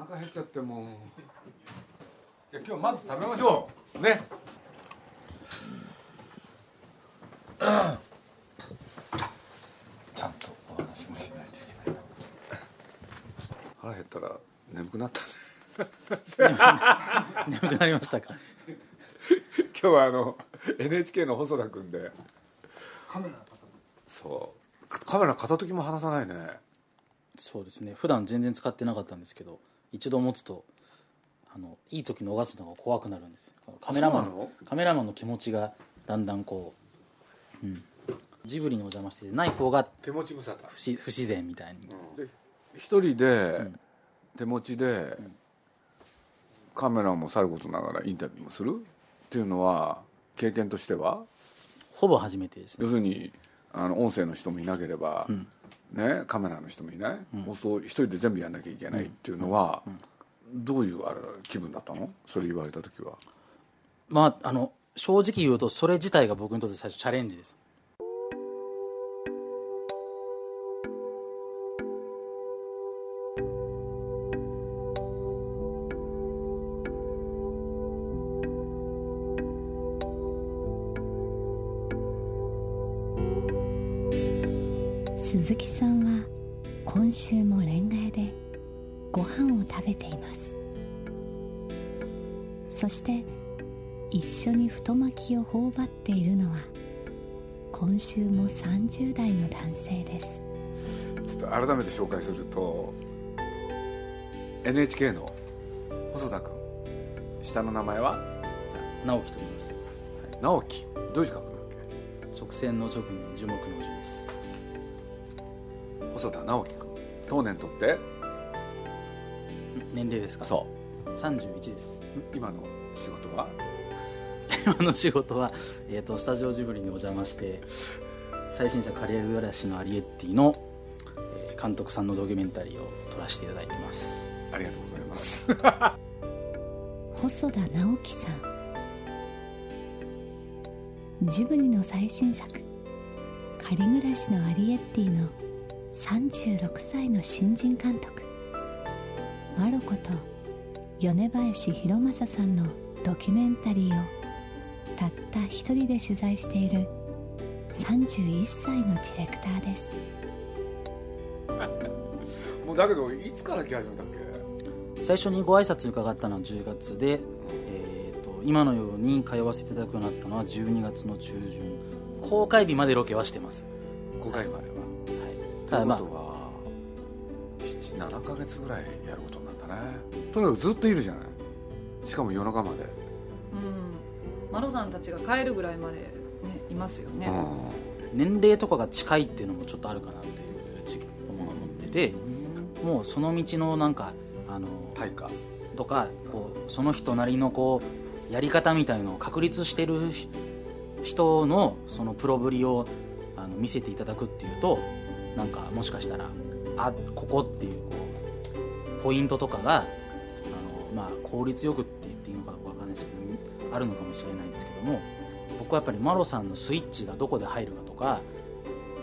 お腹減っちゃってもう。じゃあ今日まず食べましょう。ね。ちゃんとお話もしないといけないな。腹減ったら眠くなったね。眠くなりましたか？今日はあの NHK の細田君で。そう。カカメラ片時も離さないね。そうですね。普段全然使ってなかったんですけど一度持つとあのいい時逃すのが怖くなるんです。カメラマンカメラマンの気持ちがだんだんこう、うん、ジブリにお邪魔しててない方が手持ち無沙汰。不自不自然みたいに、で一人で手持ちでカメラもさることながらインタビューもする？っていうのは経験としては？ほぼ初めてですね。要するにあの音声の人もいなければ、ね、カメラの人もいない、そうすると一人で全部やんなきゃいけないっていうのは、どういうあれ気分だったの？それ言われた時は。まああの正直言うとそれ自体が僕にとって最初チャレンジですそして一緒に太巻きを頬張っているのは今週も30代の男性です。ちょっと改めて紹介すると NHK の細田君下の名前は？直樹と言います。直樹。どういう字書くんだっ側線の直に樹木の樹です。け細田直樹君。当年とって？年齢ですか？そう31です。今の仕事は？今の仕事は、えー、とスタジオジブリにお邪魔して最新作「カリエル暮らしのアリエッティの」えー監督さんのドキュメンタリーを撮らせていただいてます。ありがとうございます。細田直樹さん。ジブリの最新作「仮暮らしのアリエッティ」の36歳の新人監督。マロコと米林弘正さんのドキュメンタリーをたった一人で取材している31歳のディレクターです。もうだけどいつから来始めたっけ？最初にご挨拶伺ったのは10月で、えー、と今のように通わせていただくようになったのは12月の中旬。公開日までロケはしてます、5回までは？はい、ただまあということは77か月ぐらいやることになったね。とにかくずっといるじゃない。しかも夜中まで、うん。マロさんたちが帰るぐらいまでねいますよね、年齢とかが近いっていうのもちょっとあるかなっていう自分は思っててもうその道のなんかあの対価。とかこうその人なりのこうやり方みたいのを確立してる人のそのプロぶりをあの見せていただくっていうとなんかもしかしたらあここっていうこうポイントとかがあの、まあ、効率よくって言っていいのかわかんないですけどあるのかもしれないですけども僕はやっぱりマロさんのスイッチがどこで入るかとか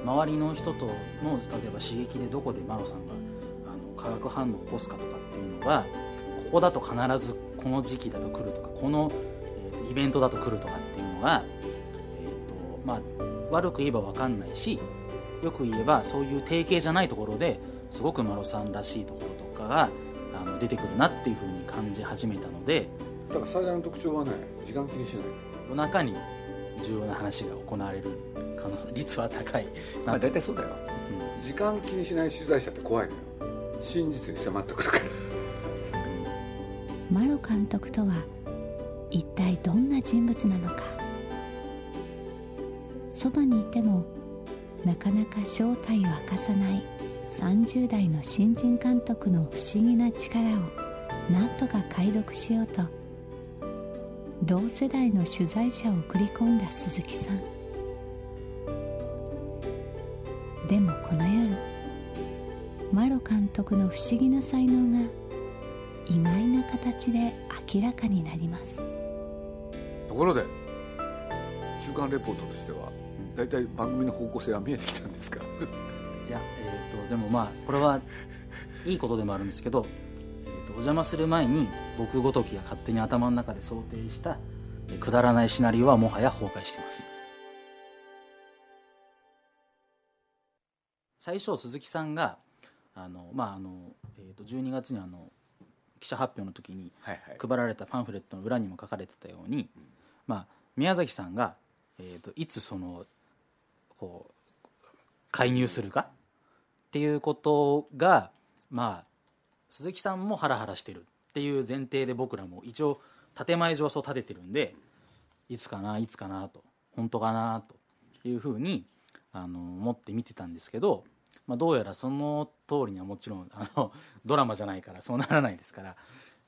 周りの人との例えば刺激でどこでマロさんがあの化学反応を起こすかとかっていうのがここだと必ずこの時期だと来るとかこの、えーとイベントだと来るとかっていうのが、えーとまあ、悪く言えば分かんないしよく言えばそういう定型じゃないところですごくマロさんらしいところかがあの出てくるなっていうふうに感じ始めたので。だから最大の特徴はね時間気にしない。夜中に重要な話が行われる可能率は高いまあな大体そうだよ。時間気にしない取材者って怖いのよ。真実に迫ってくるから。マロ監督とは一体どんな人物なのか。そばにいてもなかなか正体を明かさない30代の新人監督の不思議な力を何とか解読しようと同世代の取材者を送り込んだ鈴木さん。でもこの夜マロ監督の不思議な才能が意外な形で明らかになります。ところで中間レポートとしては大体番組の方向性は見えてきたんですか？いやえっ、とでもまあこれはいいことでもあるんですけど、えー、とお邪魔する前に僕ごときが勝手に頭の中で想定したえーくだらないシナリオはもはや崩壊しています。最初鈴木さんがあのまああの、えー、と12月にあの記者発表の時に配られたパンフレットの裏にも書かれてたように、まあ、宮崎さんが、えー、といつそのこう介入するかっていうことがまあ鈴木さんもハラハラしてるっていう前提で僕らも一応建前上そう立ててるんでいつかないつかなと本当かなというふうにあの思って見てたんですけど、まあ、どうやらその通りにはもちろんあのドラマじゃないからそうならないですから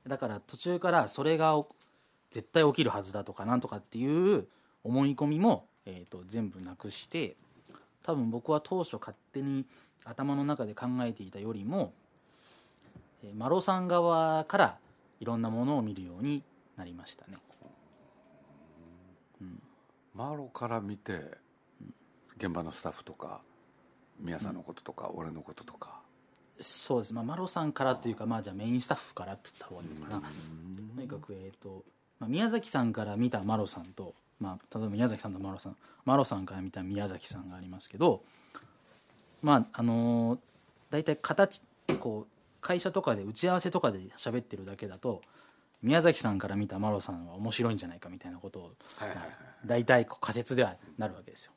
だから途中からそれが絶対起きるはずだとかなんとかっていう思い込みも、えー、と全部なくして多分僕は当初勝手に頭の中で考えていたよりも、えーマロさん側からいろんなものを見るようになりましたね。マロから見て現場のスタッフとか宮さんのこととか、俺のこととか。そうです、まあ、マロさんからというか、まあ、じゃあメインスタッフからって言った方がいいのかな、とにかく、えーとまあ、宮崎さんから見たマロさんと、まあ、例えば宮崎さんとマロさんマロさんから見た宮崎さんがありますけどまああのー大体形こう会社とかで打ち合わせとかで喋ってるだけだと宮崎さんから見たマロさんは面白いんじゃないかみたいなことを、はいはいはい大体こう仮説ではなるわけですよ。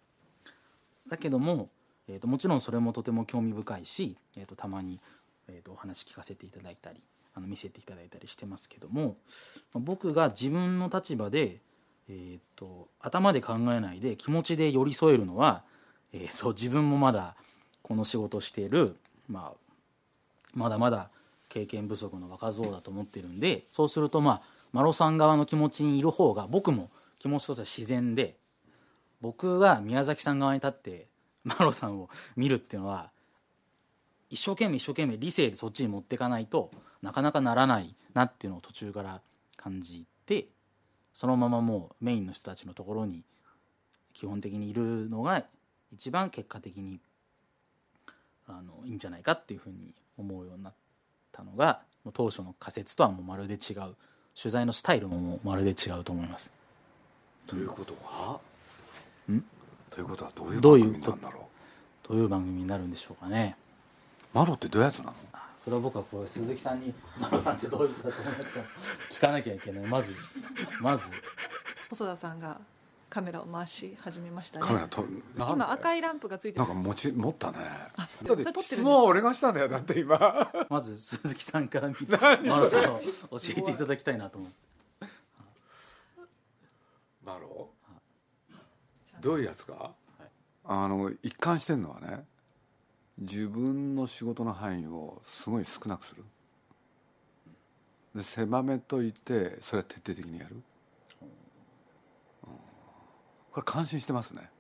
だけども、えー、ともちろんそれもとても興味深いし、えー、とたまに、えー、とお話聞かせていただいたりあの見せていただいたりしてますけどもまあ僕が自分の立場で、えー、と頭で考えないで気持ちで寄り添えるのは、えーそう自分もまだこの仕事している、まあ、まだまだ経験不足の若造だと思ってるんでそうするとまあマロさん側の気持ちにいる方が僕も気持ちとしては自然で僕が宮崎さん側に立ってマロさんを 見るっていうのは一生懸命一生懸命理性でそっちに持っていかないとなかなかならないなっていうのを途中から感じてそのままもうメインの人たちのところに基本的にいるのが一番結果的にあのいいんじゃないかっていうふうに思うようになったのがもう当初の仮説とはもうまるで違う。取材のスタイルももうまるで違うと思います。ということはということはどういう番組なんだろどういう番組になるんでしょうかね。うマロってどういうやつなの？これは僕はこれ鈴木さんに「マロさんってどういう人だと思いますか?」聞かなきゃいけない。まずまず。細田さんがカメラを回し始めましたね。カメラとなんで今赤いランプがついてるなんか持ち持ったね。だって質問は俺がしたんだよだって今。まず鈴木さんから見てマロさんを教えていただきたいなと思ってマロど。ういうやつか、あの一貫してるのはね自分の仕事の範囲をすごい少なくする。で狭めといてそれは徹底的にやる、うん。これ感心してますね。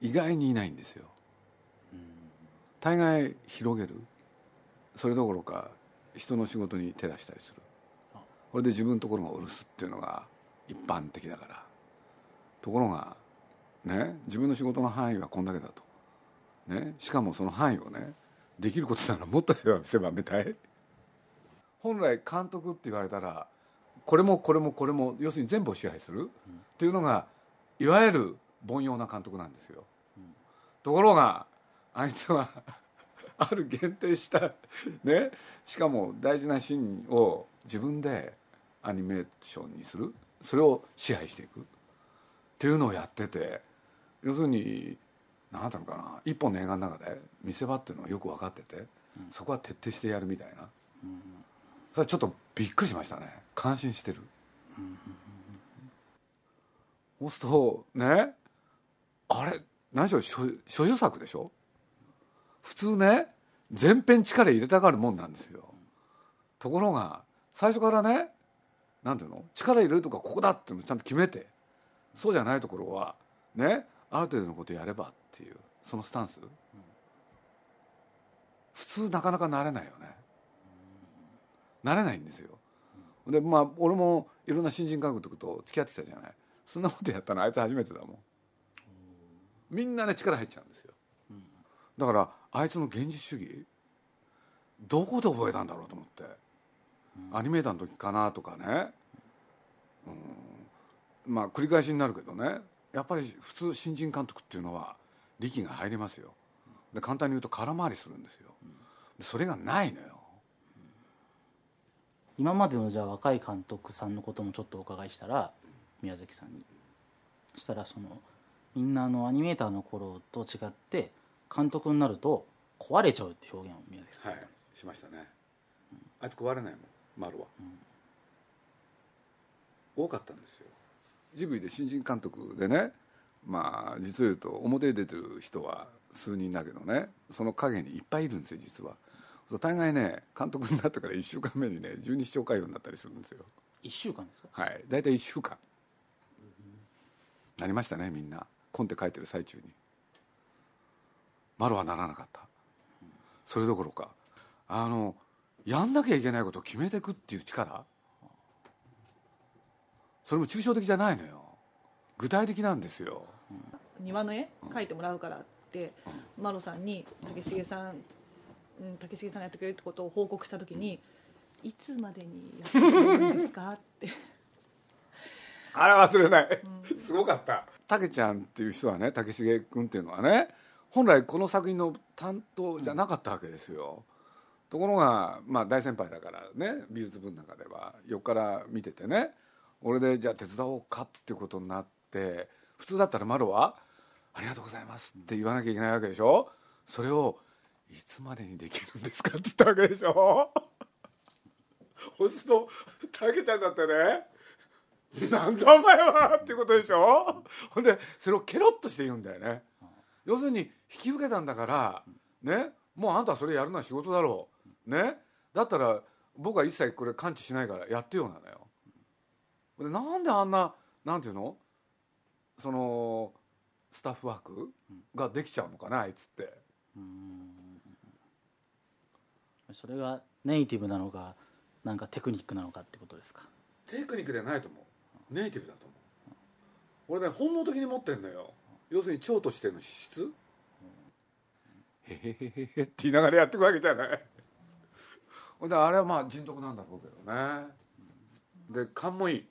意外にいないんですよ。大概広げる。それどころか人の仕事に手出したりする。これで自分のところがお留守っていうのが一般的だから。ところがね自分の仕事の範囲はこんだけだと、ね、しかもその範囲をねできることならもっと狭めたい。本来監督って言われたらこれもこれもこれも要するに全部を支配する。っていうのがいわゆる凡庸な監督なんですよ、ところがあいつは ある限定したね。しかも大事なシーンを自分でアニメーションにする。それを支配していく。っていうのをやってて要するに何ていうのかな？一本の映画の中で見せ場っていうのをよく分かってて、そこは徹底してやるみたいな、それはちょっとびっくりしましたね。感心してる。そうするとね。あれ？何しろ所所有作でしょ？普通ね全編力入れたがるもんなんですよ。ところが最初からねなんていうの？力入れるとかここだっていうのをちゃんと決めてそうじゃないところはねある程度のことやればっていうそのスタンス、普通なかなかなれないよね、なれないんですよ。でまあ俺もいろんな新人監督と付き合ってきたじゃない。そんなことやったの？あいつ初めてだもん。みんなね力入っちゃうんですよ。だからあいつの現実主義どこで覚えたんだろうと思って。アニメーターの時かなとかね。うん。まあ繰り返しになるけどね。やっぱり普通新人監督っていうのは力が入りますよ。で簡単に言うと空回りするんですよ。でそれがないのよ。今までのじゃあ若い監督さんのこともちょっとお伺いしたら宮崎さんに。そしたらそのみんなあのアニメーターの頃と違って監督になると壊れちゃうって表現を宮崎さんはいしましたね。あいつ壊れないもん丸は、多かったんですよ。ジブリで新人監督でねまあ実を言うと表に出てる人は数人だけどねその陰にいっぱいいるんですよ実は。大概ね監督になってから1週間目にね十二指腸潰瘍になったりするんですよ。1週間ですか？はい。大体1週間。なりましたねみんな。コンテ書いてる最中に。マロはならなかった。それどころか。あのやんなきゃいけないことを決めていくっていう力。それも抽象的じゃないのよ。具体的なんですよ庭の絵描いてもらうからってマロさんに竹重さんうん竹重さんがやってくれるってことを報告した時に「いつまでにやってくれるんですか?」って。あれ忘れない、すごかった。たけちゃんっていう人はね竹重君っていうのはね本来この作品の担当じゃなかったわけですよ、ところがまあ大先輩だからね美術部の中では横から見ててね俺でじゃあ手伝おうかってことになって普通だったらマロは「ありがとうございます」って言わなきゃいけないわけでしょそれを「いつまでにできるんですか?」って言ったわけでしょ？そうすとたけちゃんだってねなんだお前は？ってことでしょ？ほんでそれをケロッとして言うんだよね。要するに引き受けたんだからねもうあんたはそれやるのは仕事だろう。ねだったら僕は一切これ感知しないからやってよなのよ。でなんであんななんていうの？そのスタッフワークができちゃうのかなあいつって。それがネイティブなのかなんかテクニックなのかってことですか？テクニックではないと思う。ネイティブだと思う。俺ね本能的に持ってんのよ。要するに蝶としての資質？へへへへへって言いながらやっていくわけじゃない。ほんであれはまあ人徳なんだろうけどね。で勘もいい。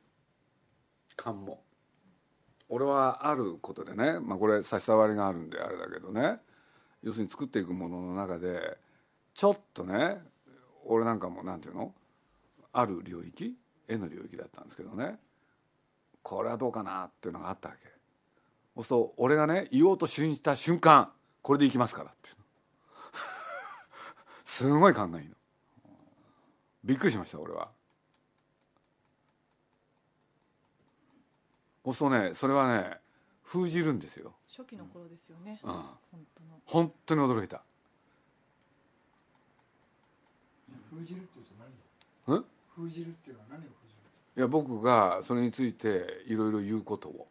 勘も俺はあることでね、まあ、これ差し障りがあるんであれだけどね要するに作っていくものの中でちょっとね俺なんかもなんていうのある領域絵の領域だったんですけどねこれはどうかなっていうのがあったわけ。そうすると俺がね言おうと信じた瞬間これでいきますからっていう すごい考えいいの。びっくりしました俺は。そうするとねそれはね封じるんですよ。初期の頃ですよね、うん。本当の。本当に驚いた。封じるっていうと何？をうん？封じるっていうのは何を封じる？いや僕がそれについていろいろ言うことを。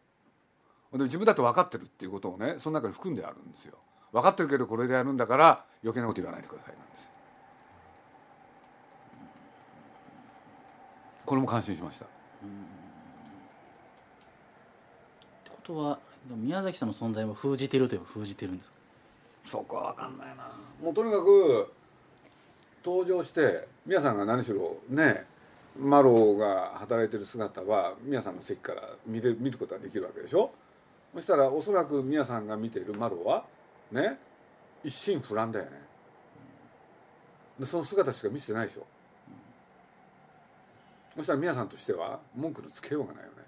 で自分だって分かってるっていうことをねその中に含んであるんですよ。分かってるけどこれでやるんだから余計なこと言わないでくださいなんですよ。これも感心しました。ってことは宮崎さんの存在も封じてるといえば封じてるんですか？そこは分かんないな。もうとにかく登場して皆さんが何しろねマロが働いてる姿は皆さんの席から見れ見ることができるわけでしょ？そしたらおそらく皆さんが見ているマロはね一心不乱だよね。でその姿しか見せてないでしょ？そしたら皆さんとしては文句のつけようがないよね。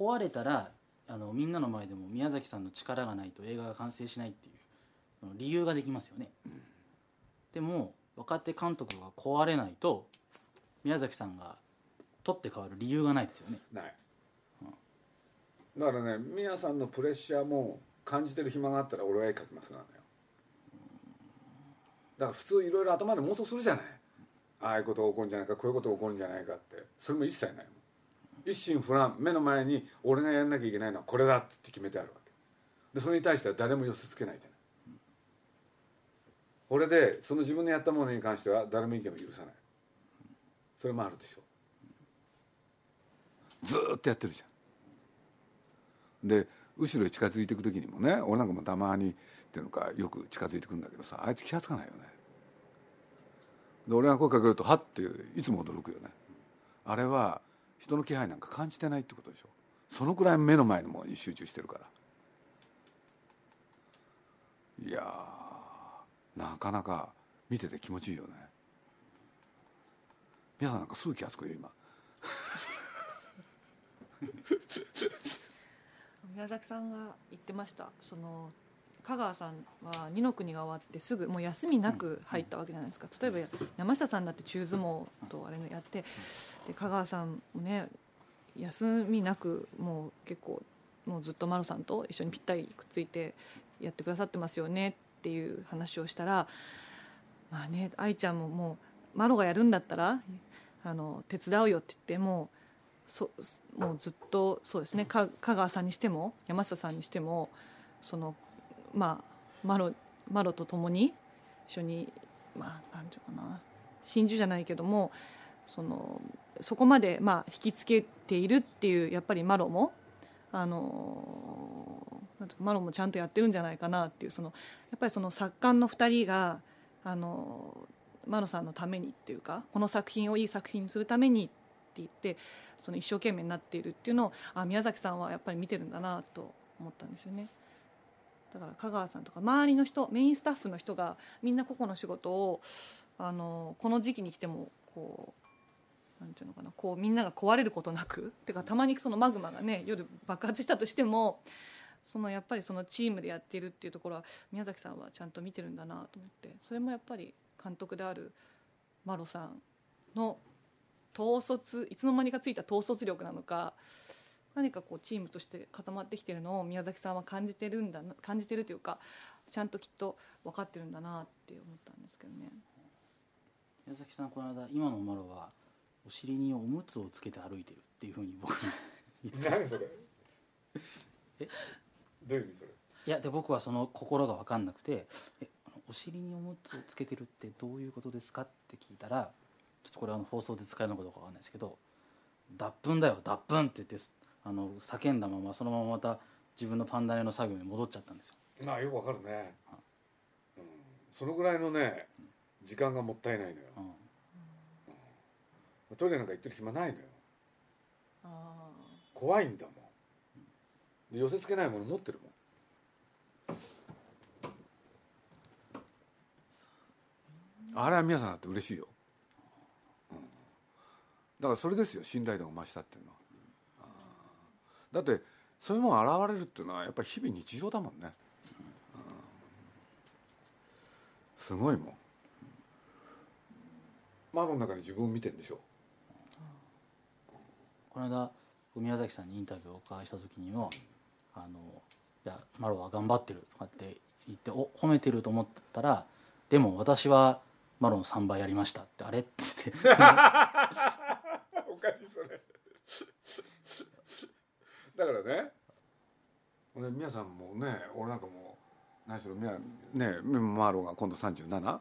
壊れたらあのみんなの前でも宮崎さんの力がないと映画が完成しないっていう理由ができますよね、でも若手監督が壊れないと宮崎さんが取って変わる理由がないですよね。ない。だからね宮さんのプレッシャーも感じてる暇があったら俺は絵描きますなのよ。だから普通いろいろ頭で妄想するじゃない。ああいうことが起こるんじゃないかこういうことが起こるんじゃないかって。それも一切ないもん一心不乱目の前に俺がやんなきゃいけないのはこれだって決めてあるわけ。でそれに対しては誰も寄せつけないじゃない。俺でその自分のやったものに関しては誰も意見を許さない。それもあるでしょ。ずっとやってるじゃん。で後ろへ近づいていく時にもね俺なんかもたまにっていうのかよく近づいてくんだけどさあいつ気が付かないよね。で俺が声かけるとはっていつも驚くよね。あれは人の気配なんか感じてないってことでしょ。そのくらい目の前のものに集中してるから。いやなかなか見てて気持ちいいよね。皆さんなんかすぐ気が付くよ今。宮崎さんが言ってました。その香川さんは二の国が終わってすぐもう休みなく入ったわけじゃないですか。例えば山下さんだって中相撲とあれのやってで香川さんもね休みなくもう結構もうずっと丸さんと一緒にぴったりくっついてやってくださってますよねっていう話をしたらまあね愛ちゃんももうマロがやるんだったらあの手伝うよって言ってもうそもうずっとそうですねか香川さんにしても山下さんにしてもそのまあマロマロと共に一緒にまあなんていうかな真珠じゃないけどもそのそこまでまあ引きつけているっていうやっぱりマロもあのマロもちゃんとやってるんじゃないかなっていうそのやっぱりその作家の2人があのマロさんのためにっていうかこの作品をいい作品にするためにって言ってその一生懸命になっているっていうのをあ宮崎さんはやっぱり見てるんだなと思ったんですよね。だから香川さんとか周りの人メインスタッフの人がみんな個々の仕事をあのこの時期に来てもこうなんていうのかなこうみんなが壊れることなくてかたまにそのマグマがね夜爆発したとしてもそのやっぱりそのチームでやってるっていうところは宮崎さんはちゃんと見てるんだなと思ってそれもやっぱり監督であるマロさんの統率いつの間にかついた統率力なのか何かこうチームとして固まってきてるのを宮崎さんは感じてるんだな感じてるというかちゃんときっと分かってるんだなって思ったんですけどね。宮崎さんこの間今のマロはお尻におむつをつけて歩いてるっていうふうに僕に言って何それ？え？どういう意味それ？いやで僕はその心が分かんなくて「えお尻におむつをつけてるってどういうことですか?」って聞いたらちょっとこれはあの放送で使えるのかどうか分かんないですけど「脱粉だよ脱粉」って言ってあの叫んだままそのまままた自分のパンダネの作業に戻っちゃったんですよ。まあよくわかるね、うん、そのぐらいのね時間がもったいないのよ、うん。トイレなんか行ってる暇ないのよ。あ怖いんだもん。で寄せ付けないもの持ってるもん。あれは皆さんだって嬉しいよ、うん、だからそれですよ。信頼度が増したっていうのはだってそういうもの現れるっていうのはやっぱり日々日常だもんね、うん。すごいもん。窓の中に自分を見てんでしょ。この間宮崎さんにインタビューをお伺いした時にも「あのいやマロは頑張ってる」とかって言ってお褒めてると思ったら「でも私はマロの3倍やりました」ってあれって言って おかしいそれだからね。俺皆さんもね俺なんかもう何しろみやねマーロが今度37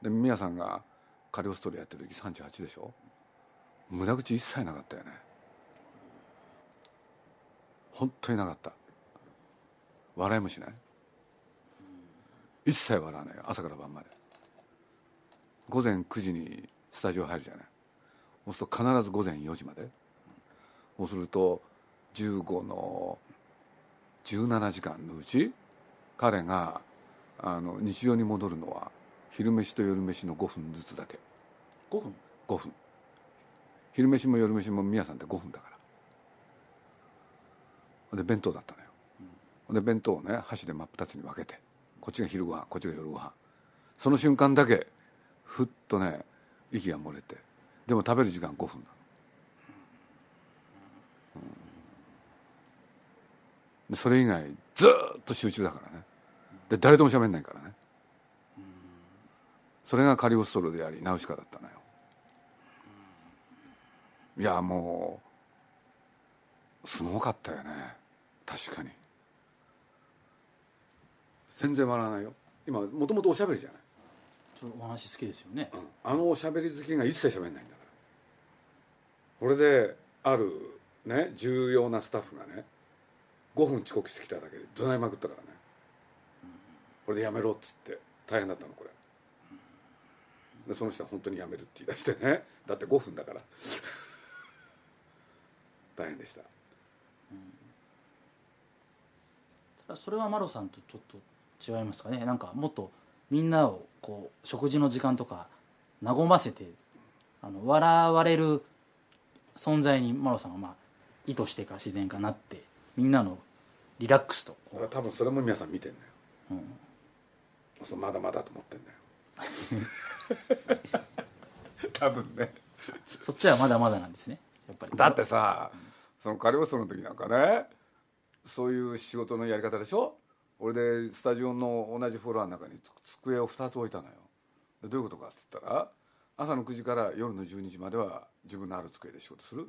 で宮さんがカリオストロやってる時38でしょ。無駄口一切なかったよね。本当になかった。笑いもしない。一切笑わない朝から晩まで。午前9時にスタジオ入るじゃない。そうすると必ず午前4時まで。そうすると15の17時間のうち彼があの日常に戻るのは昼飯と夜飯の5分ずつだけ。5分？5分。昼飯も夜飯も宮さんって5分だから。で弁当だったのよ、で弁当をね箸で真っ二つに分けてこっちが昼ご飯こっちが夜ご飯。その瞬間だけふっとね息が漏れてでも食べる時間5分なのでそれ以外ずーっと集中だからね。で誰とも喋んないからね。それがカリオストロでありナウシカだったのよ。いやもうすごかったよね。確かに。全然笑わないよ。今もともとおしゃべりじゃない。ちょっとお話好きですよね、あのおしゃべり好きが一切しゃべんないんだから。これであるね重要なスタッフがね5分遅刻してきただけで怒鳴りまくったからね。うんこれでやめろっつって大変だったのこれ。でその人は本当にやめるって言い出してね。だって5分だから。大変でした。うん。それはマロさんとちょっと違いますかね。なんかもっとみんなをこう食事の時間とか和ませてあの笑われる存在にマロさんがまあ意図してか自然かなってみんなのリラックスと。多分それも皆さん見てんだよ、うん。そうまだまだと思ってんだよ。多分ね。うそっちはまだまだなんですね。やっぱり。だってさそのカリオストロの時なんかねそういう仕事のやり方でしょ？俺でスタジオの同じフロアの中につ机を2つ置いたのよ。でどういうことかっつったら朝の9時から夜の12時までは自分のある机で仕事する、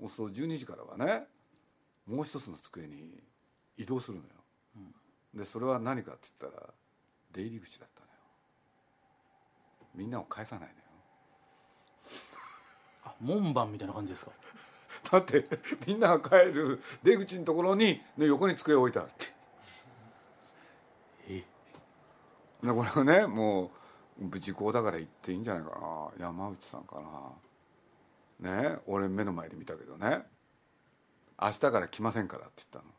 そうすると12時からはねもう一つの机に移動するのよ、でそれは何かっつったら出入り口だったのよ。みんなを返さないのよ。あ門番みたいな感じですか？だってみんなが帰る出口のところにの横に机を置いてあるえ？でこれはねもう時効だから言っていいんじゃないかな。山内さんかな。ね俺目の前で見たけどね明日から来ませんからって言ったの。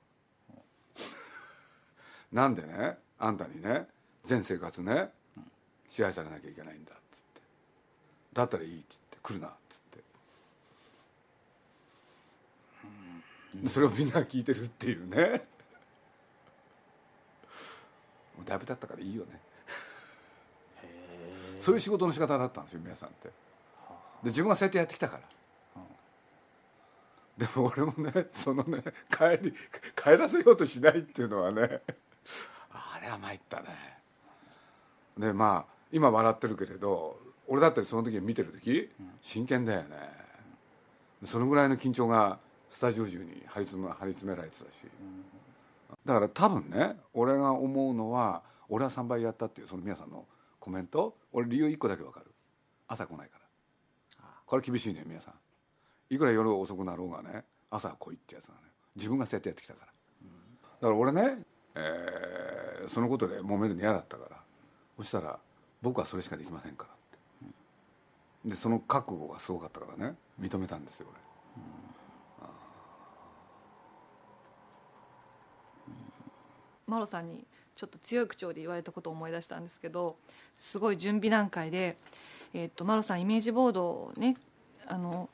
なんでね？あんたにね全生活ね支配されなきゃいけないんだっつって。だったらいいっつって来るなっつって。それをみんなが聞いてるっていうね。もうだいぶ経ったからいいよね。そういう仕事の仕方だったんですよ皆さんって。で自分がそうやってやってきたからでも俺もね そのね帰り帰らせようとしないっていうのはね あれは参ったね。でまあ今笑ってるけれど俺だってその時見てる時真剣だよね。そのぐらいの緊張がスタジオ中に張り詰め張り詰められてたし。だから多分ね俺が思うのは俺は3倍やったっていうその皆さんのコメント俺理由1個だけ分かる。朝来ないから。これ厳しいね皆さんいくら夜遅くなろうがね朝来いってやつなのよ自分がそうやってやってきたから。だから俺ね、えーそのことで揉めるの嫌だったから。そしたら僕はそれしかできませんからって。でその覚悟がすごかったからね。認めたんですよ俺。マロさんにちょっと強い口調で言われたことを思い出したんですけどすごい準備段階で、えー、とマロさんイメージボードをねあの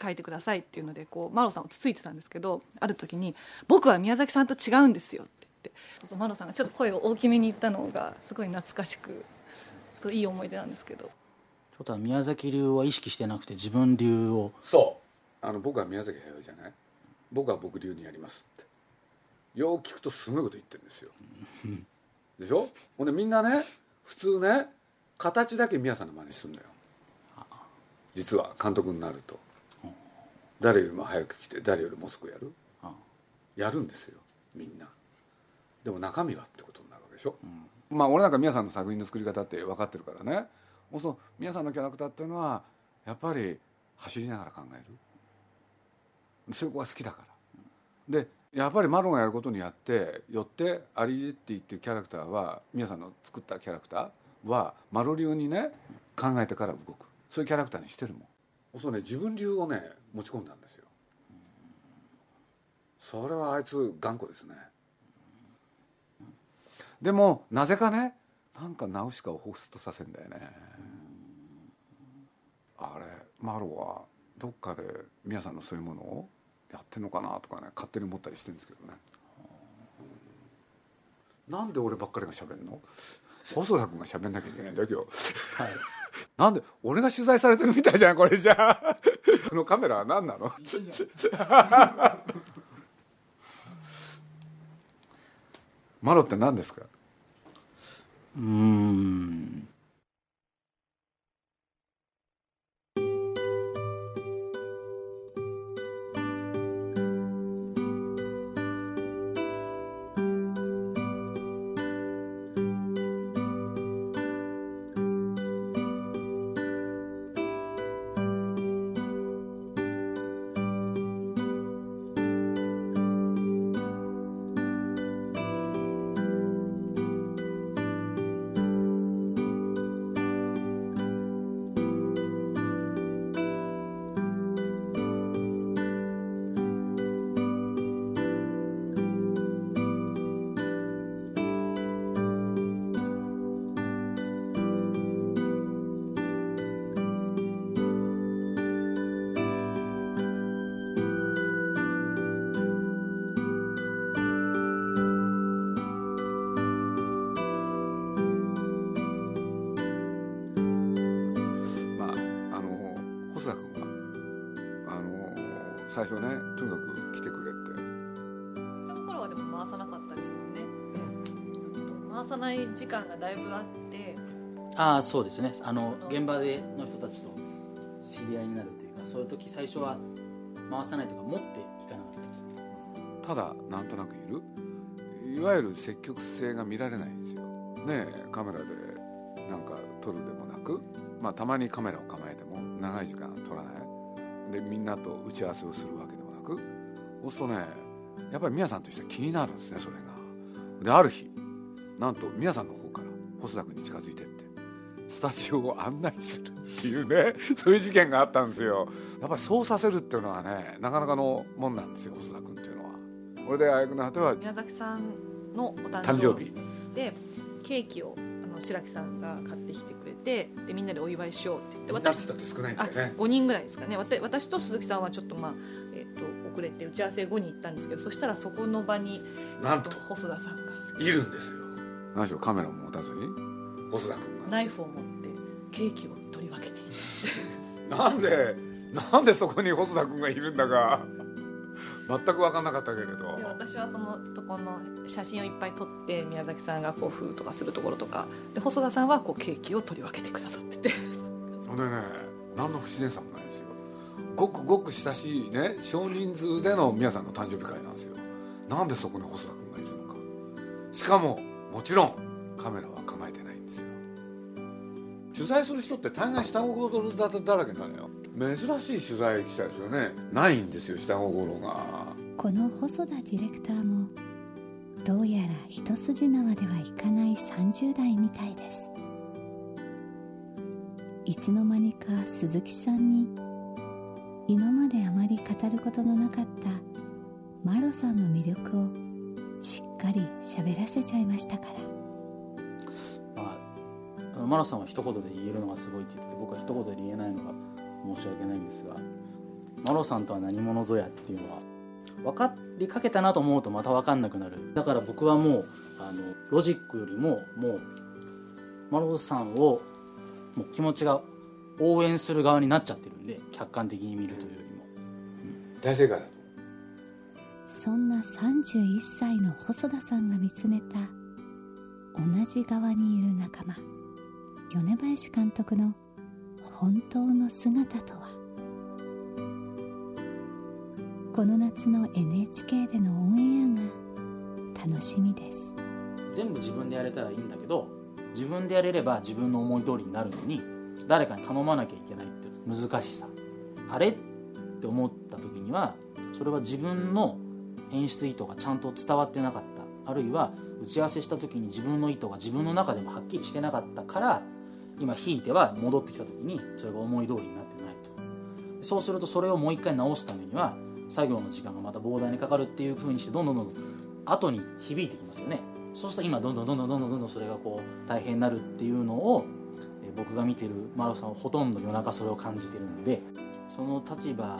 書いてくださいっていうのでこうマロさんをつついてたんですけどある時に「僕は宮崎さんと違うんですよ」って言ってそうそうマロさんがちょっと声を大きめに言ったのがすごい懐かしくそういい思い出なんですけど。ちょっとは宮崎流は意識してなくて自分流をそう。あの僕は宮崎駿じゃない？僕は僕流にやりますって。よう聞くとすごいこと言ってるんですよ。でしょ？ほんでみんなね普通ね形だけ宮さんの真似するんだよ。実は監督になると誰よりも早く来て誰よりも遅くやる？あやるんですよみんな。でも中身はってことになるわけでしょ、まあ俺なんか宮さんの作品の作り方って分かってるからね。もうその宮さんのキャラクターっていうのはやっぱり走りながら考える。そういう子が好きだから。でやっぱりマロがやることによってよってアリエッティっていうキャラクターは宮さんの作ったキャラクターはマロ流にね考えてから動く。そういうキャラクターにしてるもんそうね自分流をね持ち込んだんですよ。それはあいつ頑固ですね。でもなぜかねなんかナウシカを彷彿とさせんだよね。あれマロはどっかで宮さんのそういうものをやってんのかなとかね勝手に思ったりしてるんですけどね、なんで俺ばっかりが喋んの？細田君が喋んなきゃいけないんだよ今日。はい。なんで俺が取材されてるみたいじゃんこれじゃ。あこのカメラは何なの？マロって何ですか？うん。ない時間がだいぶあってああそうですね。あの現場での人たちと知り合いになるというかそういう時最初は回さないとか持っていかなかった。ですただなんとなくいる。いわゆる積極性が見られないんですよ。ねえカメラでなんか撮るでもなくまあたまにカメラを構えても長い時間撮らない。でみんなと打ち合わせをするわけでもなく。そうするとねやっぱり宮さんとしては気になるんですねそれが。である日なんと宮さんの方から細田君に近づいてって。スタジオを案内するっていうね。そういう事件があったんですよ。やっぱりそうさせるっていうのはねなかなかのもんなんですよ細田君っていうのは。これであやくの果ては宮崎さんのお誕誕生日。でケーキをあの白木さんが買ってきてくれてでみんなでお祝いしようって言ってみんなって少ないんだあよね。5人ぐらいですかね。私と鈴木さんはちょっとまあ、えっと遅れて打ち合わせ後に行ったんですけどそしたらそこの場になんと細田さんが。いるんですよ何しろカメラも持たずに？細田君ナイフを持ってケーキを取り分けていたが なんでなんでそこに細田君がいるんだか。全く分かんなかったけれど。で私はそのとこの写真をいっぱい撮って宮崎さんがこうフーとかするところとか。で細田さんはこうケーキを取り分けてくださってて。ほんでね何の不自然さもないんですよ。ごくごく親しいね少人数での宮さんの誕生日会なんですよ。なんでそこに細田君がいるのか。しかももちろんカメラは構えてないんですよ。取材する人って大概下心だだらけなのよ。珍しい取材記者ですよね。ないんですよ下心が。この細田ディレクターもどうやら一筋縄ではいかない30代みたいです。いつの間にか鈴木さんに今まであまり語ることのなかったマロさんの魅力をしっかり喋らせちゃいましたから。まあマロさんは一言で言えるのがすごいって言ってて僕は一言で言えないのが申し訳ないんですがマロさんとは何者ぞやっていうのは分かりかけたなと思うとまた分かんなくなる。だから僕はもうあのロジックよりももうマロさんをもう気持ちが応援する側になっちゃってるんで客観的に見るというよりも。大正解だとそんな31歳の細田さんが見つめた同じ側にいる仲間米林監督の本当の姿とは？この夏の NHK でのオンエアが楽しみです。全部自分でやれたらいいんだけど自分でやれれば自分の思い通りになるのに誰かに頼まなきゃいけないっていう難しさ。あれ？って思った時にはそれは自分の演出意図がちゃんと伝わってなかった。あるいは打ち合わせした時に自分の意図が自分の中でもはっきりしてなかったから今引いては戻ってきた時にそれが思い通りになってないと。そうするとそれをもう一回直すためには作業の時間がまた膨大にかかるっていう風にしてどんどんどんどん後に響いてきますよね。そうすると今どんどんどんどんどんどんどんそれがこう大変になるっていうのを僕が見てるマロさんはほとんど夜中それを感じてるんでその立場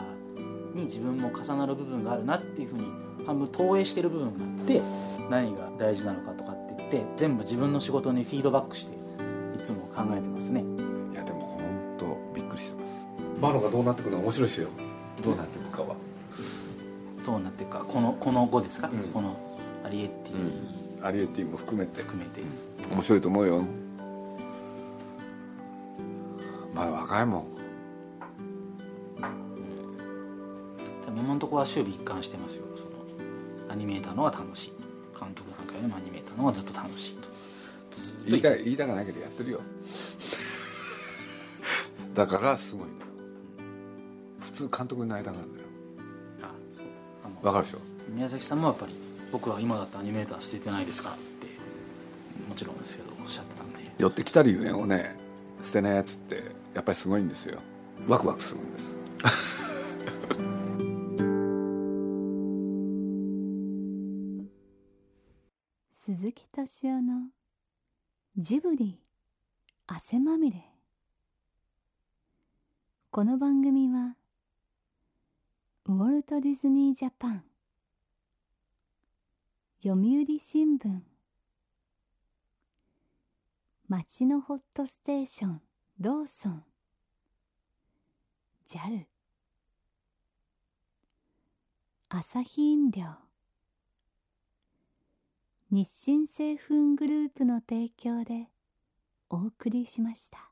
に自分も重なる部分があるなっていうふうに半分投影してる部分があって何が大事なのかとかって言って全部自分の仕事にフィードバックしていつも考えてますね。いやでも本当びっくりしてます。マロがどうなってくるのが面白いですよ。どうなっていくかは。どうなっていくかこのこの後ですか、うん。このアリエッティアリエッティも含めて。含めて、面白いと思うよ。まだ若いもんのところは終備一貫してますよ。そのアニメーターのが楽しい。監督なんかよりもアニメーターのがずっと楽しいと。ずっと言いた言いたくないけどやってるよ。だからすごいのよ。普通監督になりたがるんだよ。あそう。あのわかるでしょ？宮崎さんもやっぱり僕は今だってアニメーター捨ててないですからってもちろんですけどおっしゃってたんで。寄ってきたりゆえんをね捨てないやつってやっぱりすごいんですよ。ワクワクするんです鈴木敏夫のジブリ汗まみれ。この番組はウォルト・ディズニー・ジャパン。読売新聞。町のホットステーションローソン。JAL 朝日飲料。日清製粉グループの提供でお送りしました。